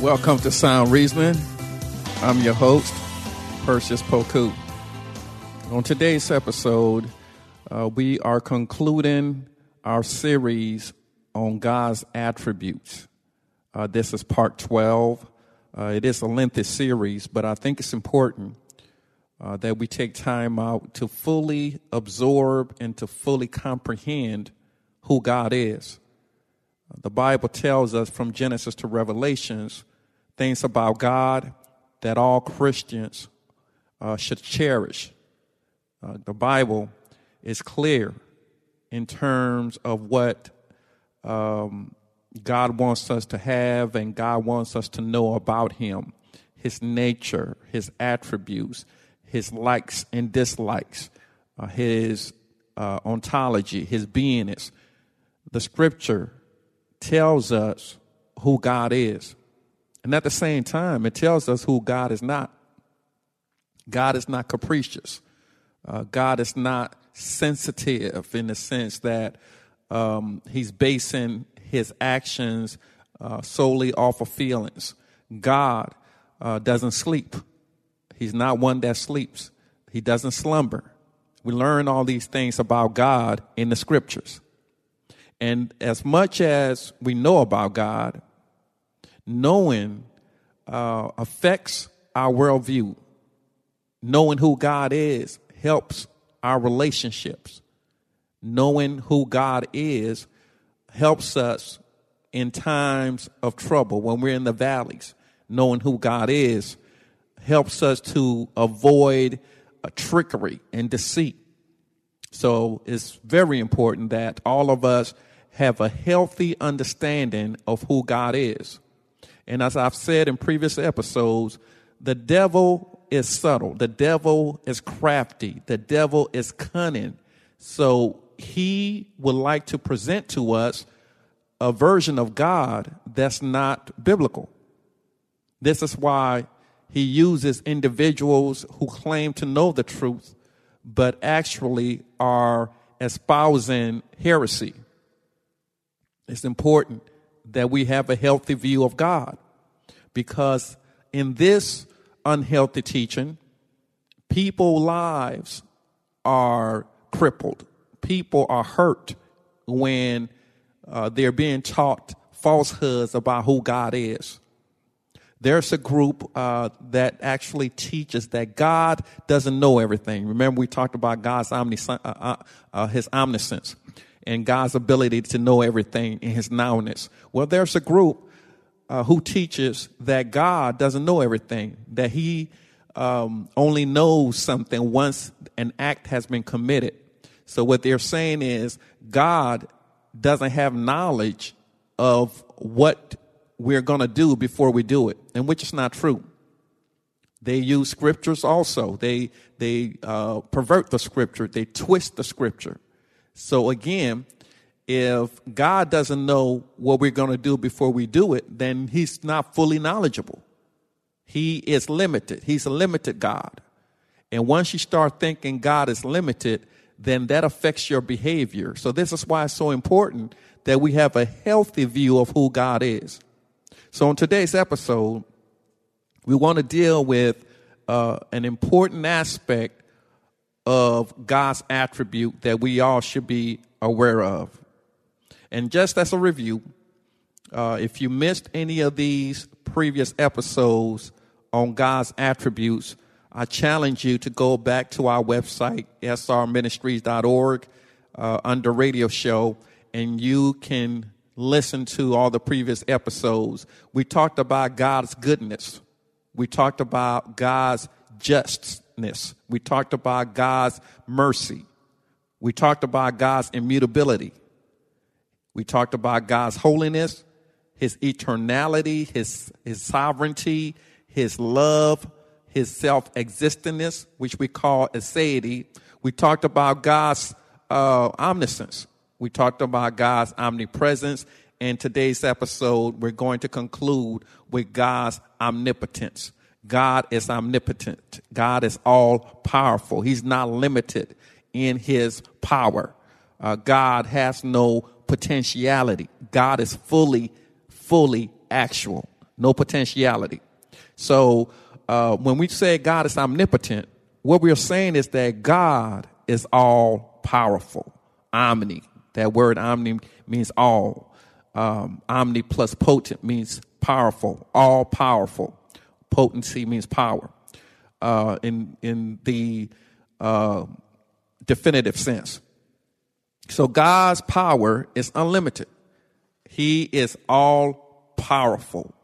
Welcome to Sound Reasoning. I'm your host, Perseus Poku. On today's episode, uh, we are concluding our series on God's attributes. Uh, this is part 12. Uh, it is a lengthy series, but I think it's important uh, that we take time out to fully absorb and to fully comprehend who God is. The Bible tells us from Genesis to Revelations things about God that all Christians uh, should cherish. Uh, the Bible is clear in terms of what um, God wants us to have and God wants us to know about Him, His nature, His attributes, His likes and dislikes, uh, His uh, ontology, His beingness. The Scripture tells us who God is. And at the same time, it tells us who God is not. God is not capricious. Uh, God is not sensitive in the sense that um, he's basing his actions uh, solely off of feelings. God uh, doesn't sleep. He's not one that sleeps. He doesn't slumber. We learn all these things about God in the scriptures. And as much as we know about God, knowing uh, affects our worldview. Knowing who God is helps our relationships. Knowing who God is helps us in times of trouble when we're in the valleys. Knowing who God is helps us to avoid trickery and deceit. So it's very important that all of us have a healthy understanding of who God is. And as I've said in previous episodes, the devil is subtle. The devil is crafty. The devil is cunning. So he would like to present to us a version of God that's not biblical. This is why he uses individuals who claim to know the truth, but actually are espousing heresy. It's important that we have a healthy view of God. Because in this unhealthy teaching, people's lives are crippled. People are hurt when uh, they're being taught falsehoods about who God is. There's a group uh, that actually teaches that God doesn't know everything. Remember, we talked about God's omnis- uh, uh, uh his omniscience and God's ability to know everything in his nowness. Well, there's a group uh, who teaches that God doesn't know everything, that he um, only knows something once an act has been committed. So what they're saying is God doesn't have knowledge of what we're going to do before we do it, and which is not true. They use scriptures also. They they uh, pervert the scripture. They twist the scripture. So again, if God doesn't know what we're going to do before we do it, then he's not fully knowledgeable. He is limited. He's a limited God. And once you start thinking God is limited, then that affects your behavior. So this is why it's so important that we have a healthy view of who God is. So in today's episode, we want to deal with uh, an important aspect of God's attribute that we all should be aware of. And just as a review, uh, if you missed any of these previous episodes on God's attributes, I challenge you to go back to our website, srministries.org, uh, under radio show, and you can listen to all the previous episodes. We talked about God's goodness. We talked about God's justness we talked about God's mercy. We talked about God's immutability. We talked about God's holiness, his eternality, his, his sovereignty, his love, his self existence, which we call aseity. We talked about God's uh, omniscience. We talked about God's omnipresence. In today's episode, we're going to conclude with God's omnipotence. God is omnipotent. God is all powerful. He's not limited in his power. Uh, God has no potentiality. God is fully, fully actual. No potentiality. So, uh, when we say God is omnipotent, what we are saying is that God is all powerful. Omni. That word omni means all. Um, omni plus potent means powerful, all powerful. Potency means power. Uh, in in the uh, definitive sense. So God's power is unlimited. He is all powerful.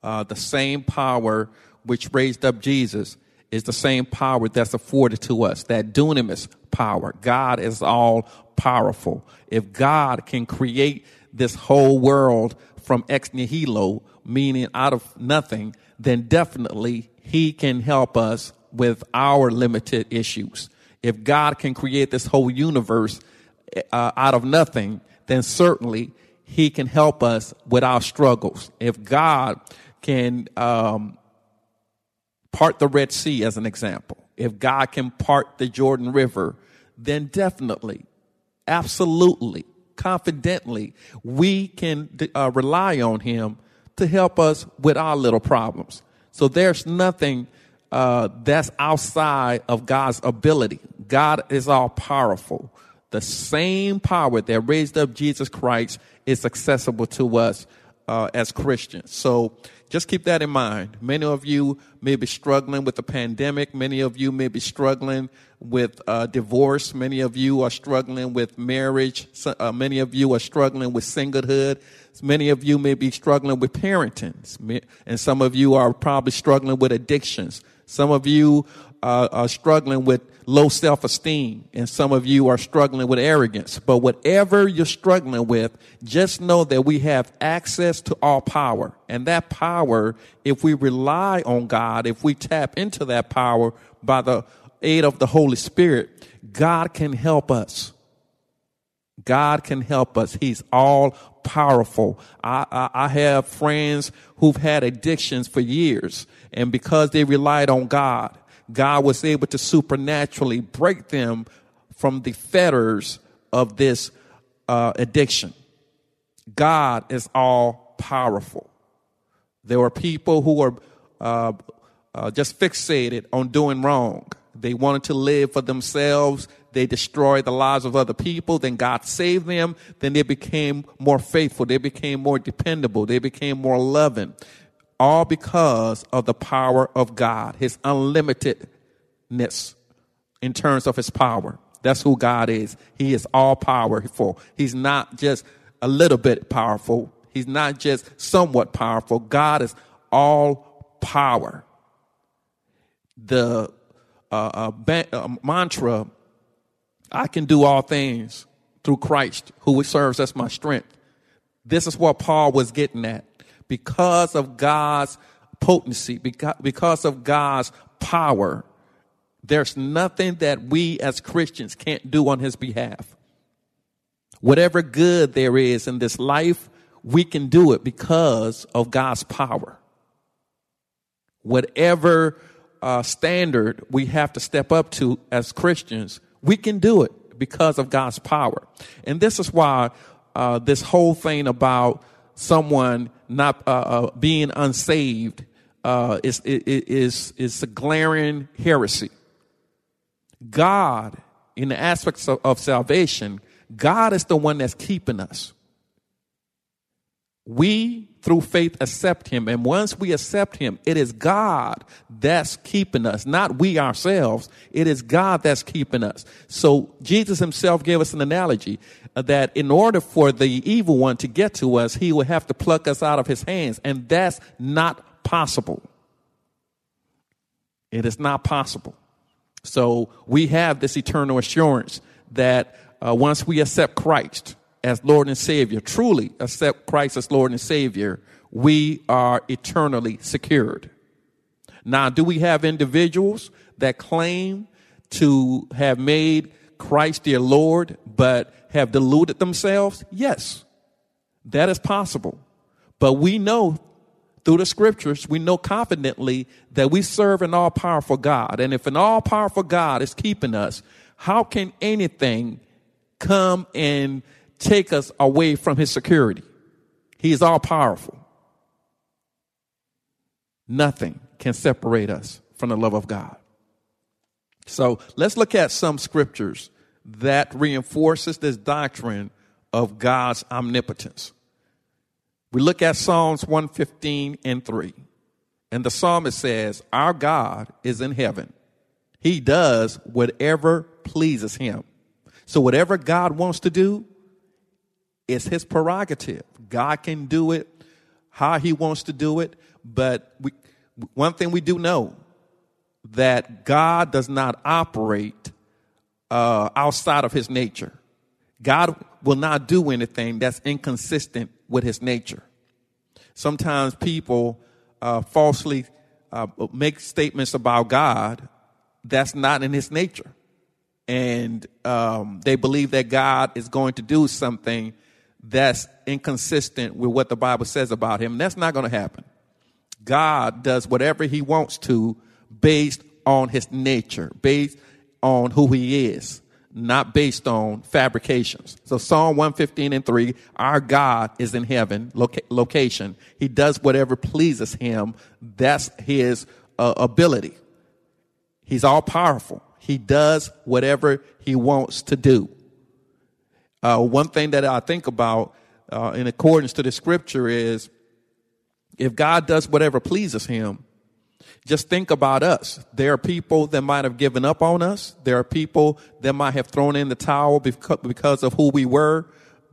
Uh, the same power which raised up Jesus is the same power that's afforded to us, that dunamis power. God is all powerful. If God can create this whole world from ex nihilo, meaning out of nothing, then definitely he can help us with our limited issues. If God can create this whole universe uh, out of nothing, then certainly he can help us with our struggles. If God can um, part the Red Sea, as an example, if God can part the Jordan River, then definitely, absolutely, confidently, we can uh, rely on Him to help us with our little problems. So there's nothing uh, that's outside of God's ability. God is all powerful. The same power that raised up Jesus Christ is accessible to us uh, as Christians. So just keep that in mind. Many of you may be struggling with the pandemic. Many of you may be struggling with uh, divorce. Many of you are struggling with marriage. Uh, many of you are struggling with singlehood. Many of you may be struggling with parenting. And some of you are probably struggling with addictions. Some of you uh, are struggling with low self esteem, and some of you are struggling with arrogance. But whatever you're struggling with, just know that we have access to all power. And that power, if we rely on God, if we tap into that power by the aid of the Holy Spirit, God can help us. God can help us. He's all powerful. I, I, I, have friends who've had addictions for years, and because they relied on God, God was able to supernaturally break them from the fetters of this uh, addiction. God is all powerful. There were people who were uh, uh, just fixated on doing wrong. They wanted to live for themselves. They destroyed the lives of other people. Then God saved them. Then they became more faithful. They became more dependable. They became more loving all because of the power of God, his unlimitedness in terms of his power. That's who God is. He is all powerful. He's not just a little bit powerful. He's not just somewhat powerful. God is all power. The uh, uh, uh, mantra, I can do all things through Christ who serves as my strength. This is what Paul was getting at because of God's potency, because of God's power, there's nothing that we as Christians can't do on his behalf. Whatever good there is in this life, we can do it because of God's power. Whatever uh, standard we have to step up to as Christians, we can do it because of God's power. And this is why uh, this whole thing about someone not uh, uh, being unsaved uh, is, is, is a glaring heresy. God, in the aspects of, of salvation, God is the one that's keeping us. We, through faith, accept Him. And once we accept Him, it is God that's keeping us, not we ourselves. It is God that's keeping us. So Jesus Himself gave us an analogy that in order for the evil one to get to us, He would have to pluck us out of His hands. And that's not possible. It is not possible. So we have this eternal assurance that uh, once we accept Christ, as Lord and Savior, truly accept Christ as Lord and Savior, we are eternally secured. Now, do we have individuals that claim to have made Christ their Lord, but have deluded themselves? Yes, that is possible. But we know through the scriptures, we know confidently that we serve an all powerful God. And if an all powerful God is keeping us, how can anything come and take us away from his security? He is all powerful. Nothing can separate us from the love of God. So let's look at some scriptures that reinforces this doctrine of God's omnipotence. We look at Psalms 115 and 3. And the psalmist says, Our God is in heaven. He does whatever pleases him. So, whatever God wants to do is his prerogative. God can do it how he wants to do it. But we, one thing we do know that God does not operate uh, outside of his nature. God will not do anything that's inconsistent with his nature. Sometimes people uh, falsely uh, make statements about God that's not in his nature. And um, they believe that God is going to do something that's inconsistent with what the Bible says about him. That's not going to happen. God does whatever he wants to based on his nature, based on who he is not based on fabrications. So Psalm 115 and 3, our God is in heaven, loca- location. He does whatever pleases him. That's his uh, ability. He's all powerful. He does whatever he wants to do. Uh, one thing that I think about uh, in accordance to the scripture is if God does whatever pleases him, just think about us. There are people that might have given up on us. There are people that might have thrown in the towel because of who we were.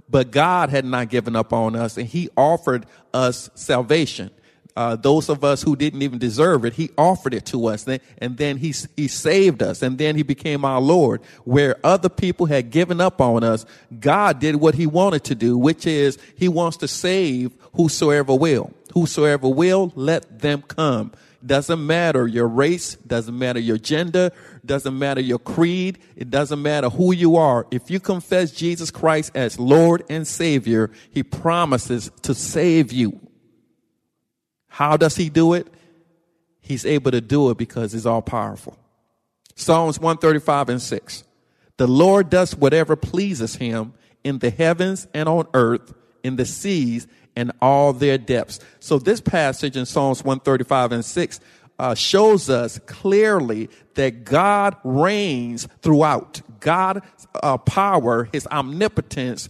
But God had not given up on us and he offered us salvation. Uh, those of us who didn't even deserve it, he offered it to us. And then he, he saved us. And then he became our Lord. Where other people had given up on us, God did what he wanted to do, which is he wants to save whosoever will. Whosoever will, let them come. Doesn't matter your race, doesn't matter your gender, doesn't matter your creed, it doesn't matter who you are. If you confess Jesus Christ as Lord and Savior, He promises to save you. How does He do it? He's able to do it because He's all powerful. Psalms 135 and 6. The Lord does whatever pleases Him in the heavens and on earth, in the seas and all their depths. So this passage in Psalms 135 and 6 uh, shows us clearly that God reigns throughout. God's uh, power, his omnipotence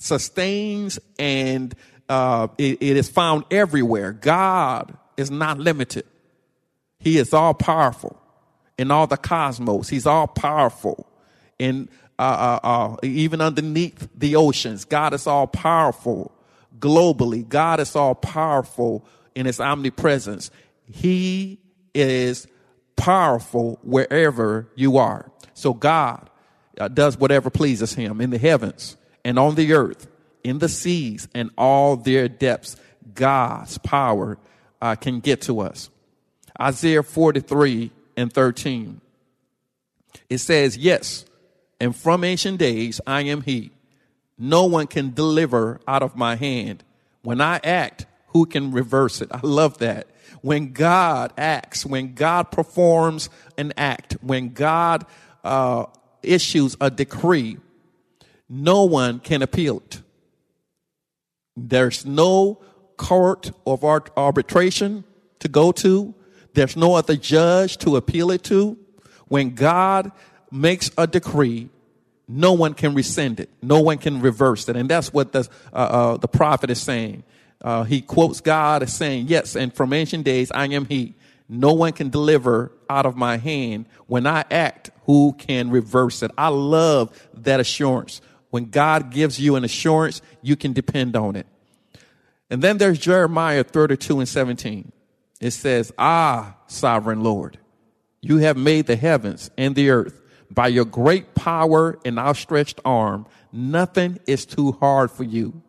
sustains and uh, it, it is found everywhere. God is not limited. He is all powerful in all the cosmos. He's all powerful in uh, uh, uh, even underneath the oceans. God is all powerful globally. God is all powerful in his omnipresence. He is powerful wherever you are. So God uh, does whatever pleases him in the heavens and on the earth, in the seas and all their depths. God's power uh, can get to us. Isaiah 43 and 13. It says, Yes, and from ancient days I am He no one can deliver out of my hand. When I act, who can reverse it? I love that. When God acts, when God performs an act, when God uh, issues a decree, no one can appeal it. There's no court of arbitration to go to. There's no other judge to appeal it to. When God makes a decree, no one can rescind it. No one can reverse it. And that's what the, uh, uh, the prophet is saying. Uh, he quotes God as saying, Yes, and from ancient days I am He. No one can deliver out of my hand. When I act, who can reverse it? I love that assurance. When God gives you an assurance, you can depend on it. And then there's Jeremiah 32 and 17. It says, Ah, sovereign Lord, you have made the heavens and the earth By your great power and outstretched arm, nothing is too hard for you.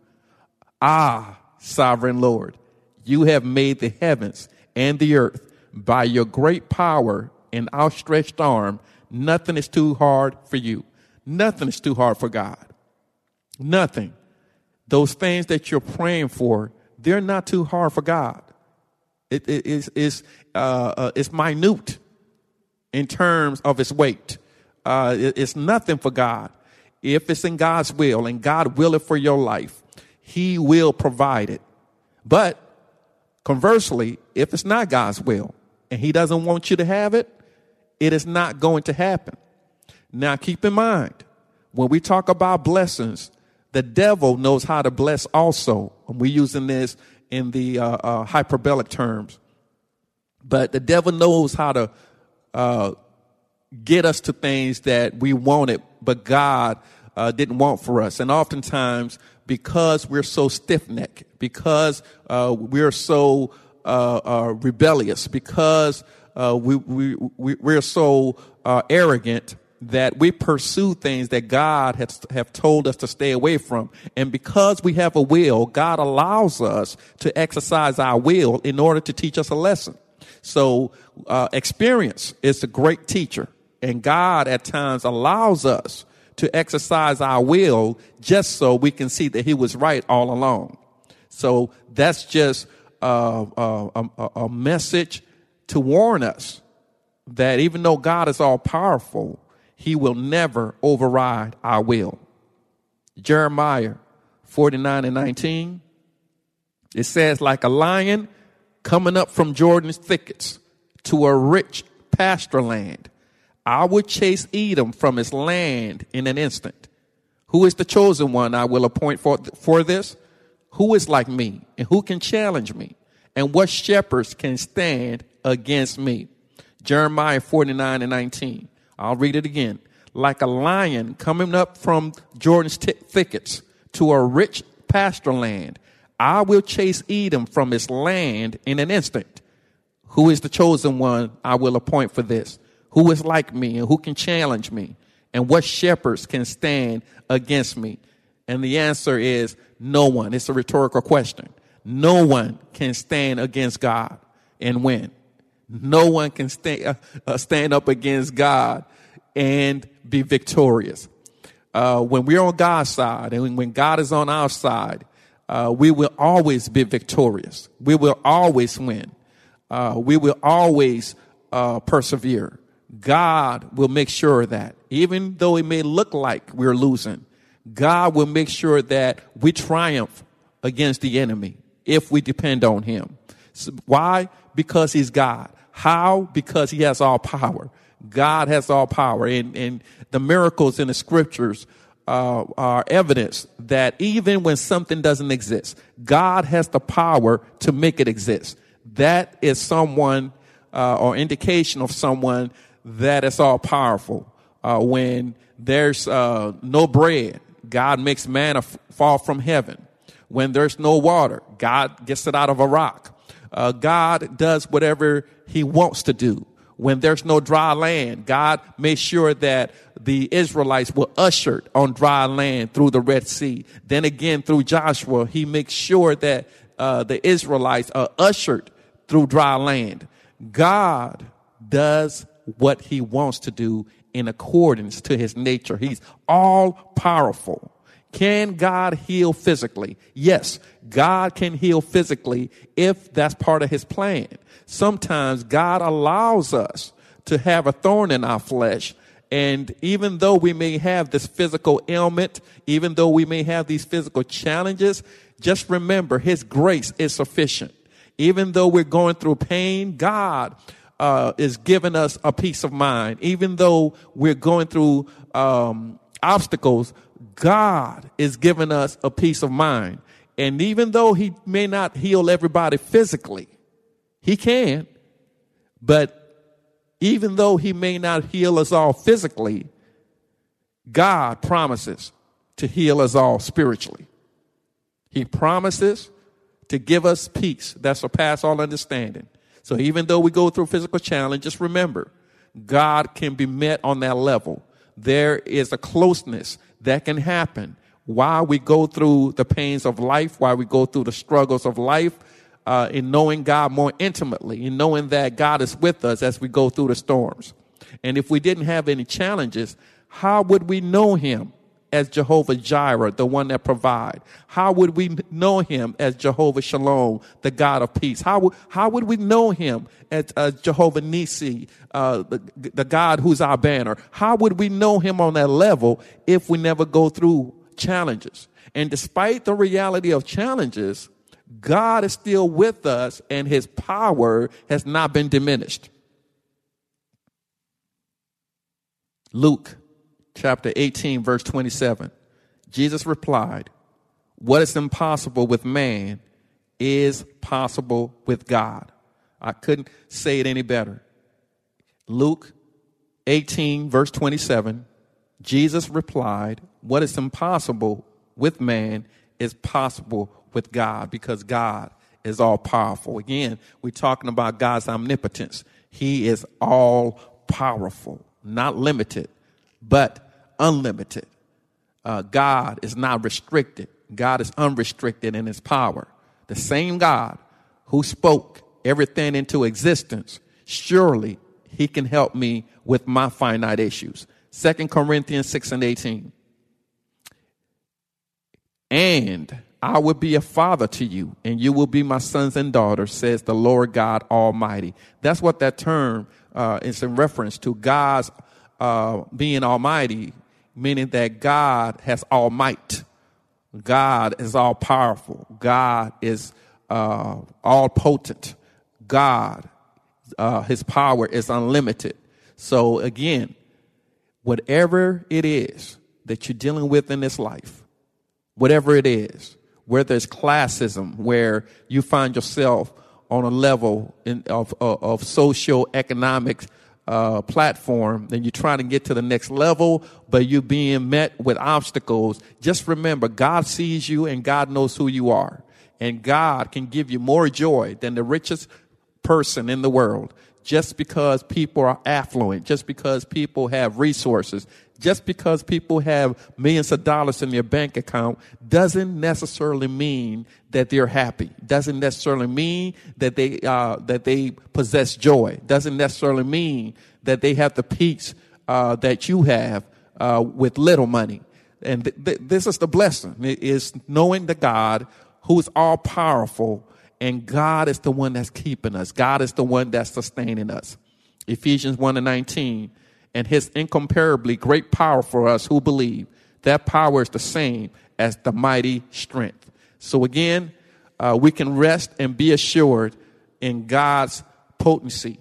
Ah, sovereign Lord, you have made the heavens and the earth. By your great power and outstretched arm, nothing is too hard for you. Nothing is too hard for God. Nothing. Those things that you're praying for, they're not too hard for God. It, it, it's, it's, uh, uh, it's minute in terms of its weight. Uh, it, it's nothing for God. If it's in God's will and God will it for your life, He will provide it. But conversely, if it's not God's will and He doesn't want you to have it, it is not going to happen. Now, keep in mind, when we talk about blessings, the devil knows how to bless also. And we're using this in the uh, uh, hyperbolic terms. But the devil knows how to uh, get us to things that we wanted, but God uh, didn't want for us. And oftentimes, because we're so stiff necked, because uh, we're so uh, rebellious, because we, we, we, we're so arrogant, that we pursue things that God has have told us to stay away from. And because we have a will, God allows us to exercise our will in order to teach us a lesson. So, uh, experience is a great teacher. And God at times allows us to exercise our will just so we can see that He was right all along. So that's just uh, uh, a, a message to warn us that even though God is all powerful, he will never override our will. Jeremiah 49 and 19. It says, like a lion coming up from Jordan's thickets to a rich pasture land, I will chase Edom from his land in an instant. Who is the chosen one I will appoint for, for this? Who is like me and who can challenge me? And what shepherds can stand against me? Jeremiah 49 and 19. I'll read it again. Like a lion coming up from Jordan's t- thickets to a rich pasture land, I will chase Edom from its land in an instant. Who is the chosen one I will appoint for this? Who is like me and who can challenge me? And what shepherds can stand against me? And the answer is no one. It's a rhetorical question. No one can stand against God and win. No one can stand, uh, uh, stand up against God and be victorious. Uh, when we're on God's side and when God is on our side, uh, we will always be victorious. We will always win. Uh, we will always uh, persevere. God will make sure that even though it may look like we're losing, God will make sure that we triumph against the enemy if we depend on Him. So why? Because He's God. How? Because he has all power. God has all power. And, and the miracles in the scriptures uh, are evidence that even when something doesn't exist, God has the power to make it exist. That is someone uh, or indication of someone that is all powerful. Uh, when there's uh, no bread, God makes manna fall from heaven. When there's no water, God gets it out of a rock. Uh, God does whatever he wants to do. When there's no dry land, God made sure that the Israelites were ushered on dry land through the Red Sea. Then again, through Joshua, he makes sure that uh, the Israelites are ushered through dry land. God does what he wants to do in accordance to his nature. He's all powerful. Can God heal physically? Yes, God can heal physically if that's part of his plan. Sometimes God allows us to have a thorn in our flesh. And even though we may have this physical ailment, even though we may have these physical challenges, just remember his grace is sufficient. Even though we're going through pain, God uh, is giving us a peace of mind. Even though we're going through um, obstacles, God is giving us a peace of mind. And even though he may not heal everybody physically, he can. But even though he may not heal us all physically, God promises to heal us all spiritually. He promises to give us peace that surpasses all understanding. So even though we go through physical challenge, just remember, God can be met on that level. there is a closeness that can happen while we go through the pains of life, while we go through the struggles of life, uh, in knowing God more intimately, in knowing that God is with us as we go through the storms. And if we didn't have any challenges, how would we know Him? As Jehovah Jireh, the one that provide? How would we know him as Jehovah Shalom, the God of peace? How, how would we know him as uh, Jehovah Nisi, uh, the, the God who's our banner? How would we know him on that level if we never go through challenges? And despite the reality of challenges, God is still with us and his power has not been diminished. Luke chapter 18, verse 27. Jesus replied, What is impossible with man is possible with God. I couldn't say it any better. Luke 18, verse 27, Jesus replied, What is impossible with man is possible with God because God is all powerful. Again, we're talking about God's omnipotence. He is all powerful, not limited but unlimited. Uh, God is not restricted. God is unrestricted in his power. The same God who spoke everything into existence, surely he can help me with my finite issues. Second Corinthians 6 and 18. And I will be a father to you, and you will be my sons and daughters, says the Lord God Almighty. That's what that term uh, is in reference to God's uh, being almighty, meaning that God has all might. God is all powerful. God is uh, all potent. God, uh, his power is unlimited. So again, whatever it is that you're dealing with in this life, whatever it is, whether it's classism, where you find yourself on a level in, of, of, of social economic uh, platform and you're trying to get to the next level, but you're being met with obstacles, just remember God sees you and God knows who you are. And God can give you more joy than the richest person in the world just because people are affluent, just because people have resources, just because people have millions of dollars in their bank account doesn't necessarily mean that they're happy. Doesn't necessarily mean that they uh, that they possess joy. Doesn't necessarily mean that they have the peace uh, that you have uh, with little money. And th- th- this is the blessing: is knowing the God who is all powerful, and God is the one that's keeping us. God is the one that's sustaining us. Ephesians one and nineteen and his incomparably great power for us who believe. That power is the same as the mighty strength. So again, uh, we can rest and be assured in God's potency.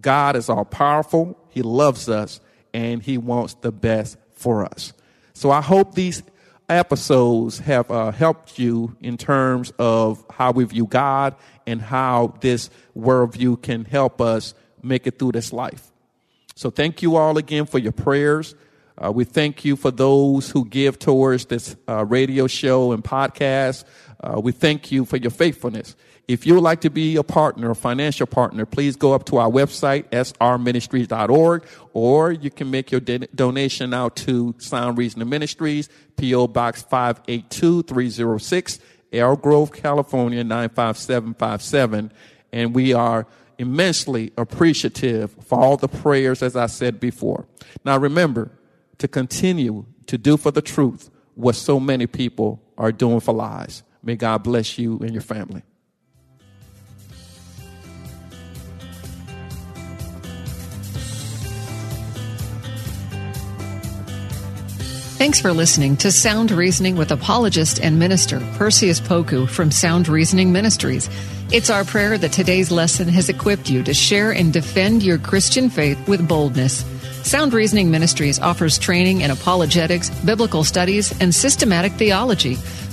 God is all powerful. He loves us and he wants the best for us. So I hope these episodes have uh, helped you in terms of how we view God and how this worldview can help us make it through this life. So thank you all again for your prayers. Uh, we thank you for those who give towards this uh, radio show and podcast. Uh, we thank you for your faithfulness. If you would like to be a partner, a financial partner, please go up to our website, srministries.org, or you can make your de- donation out to Sound Reasoning Ministries, P.O. Box 582306, Elk Grove, California, 95757. And we are immensely appreciative for all the prayers, as I said before. Now remember to continue to do for the truth what so many people are doing for lies. May God bless you and your family. Thanks for listening to Sound Reasoning with apologist and minister Perseus Poku from Sound Reasoning Ministries. It's our prayer that today's lesson has equipped you to share and defend your Christian faith with boldness. Sound Reasoning Ministries offers training in apologetics, biblical studies, and systematic theology.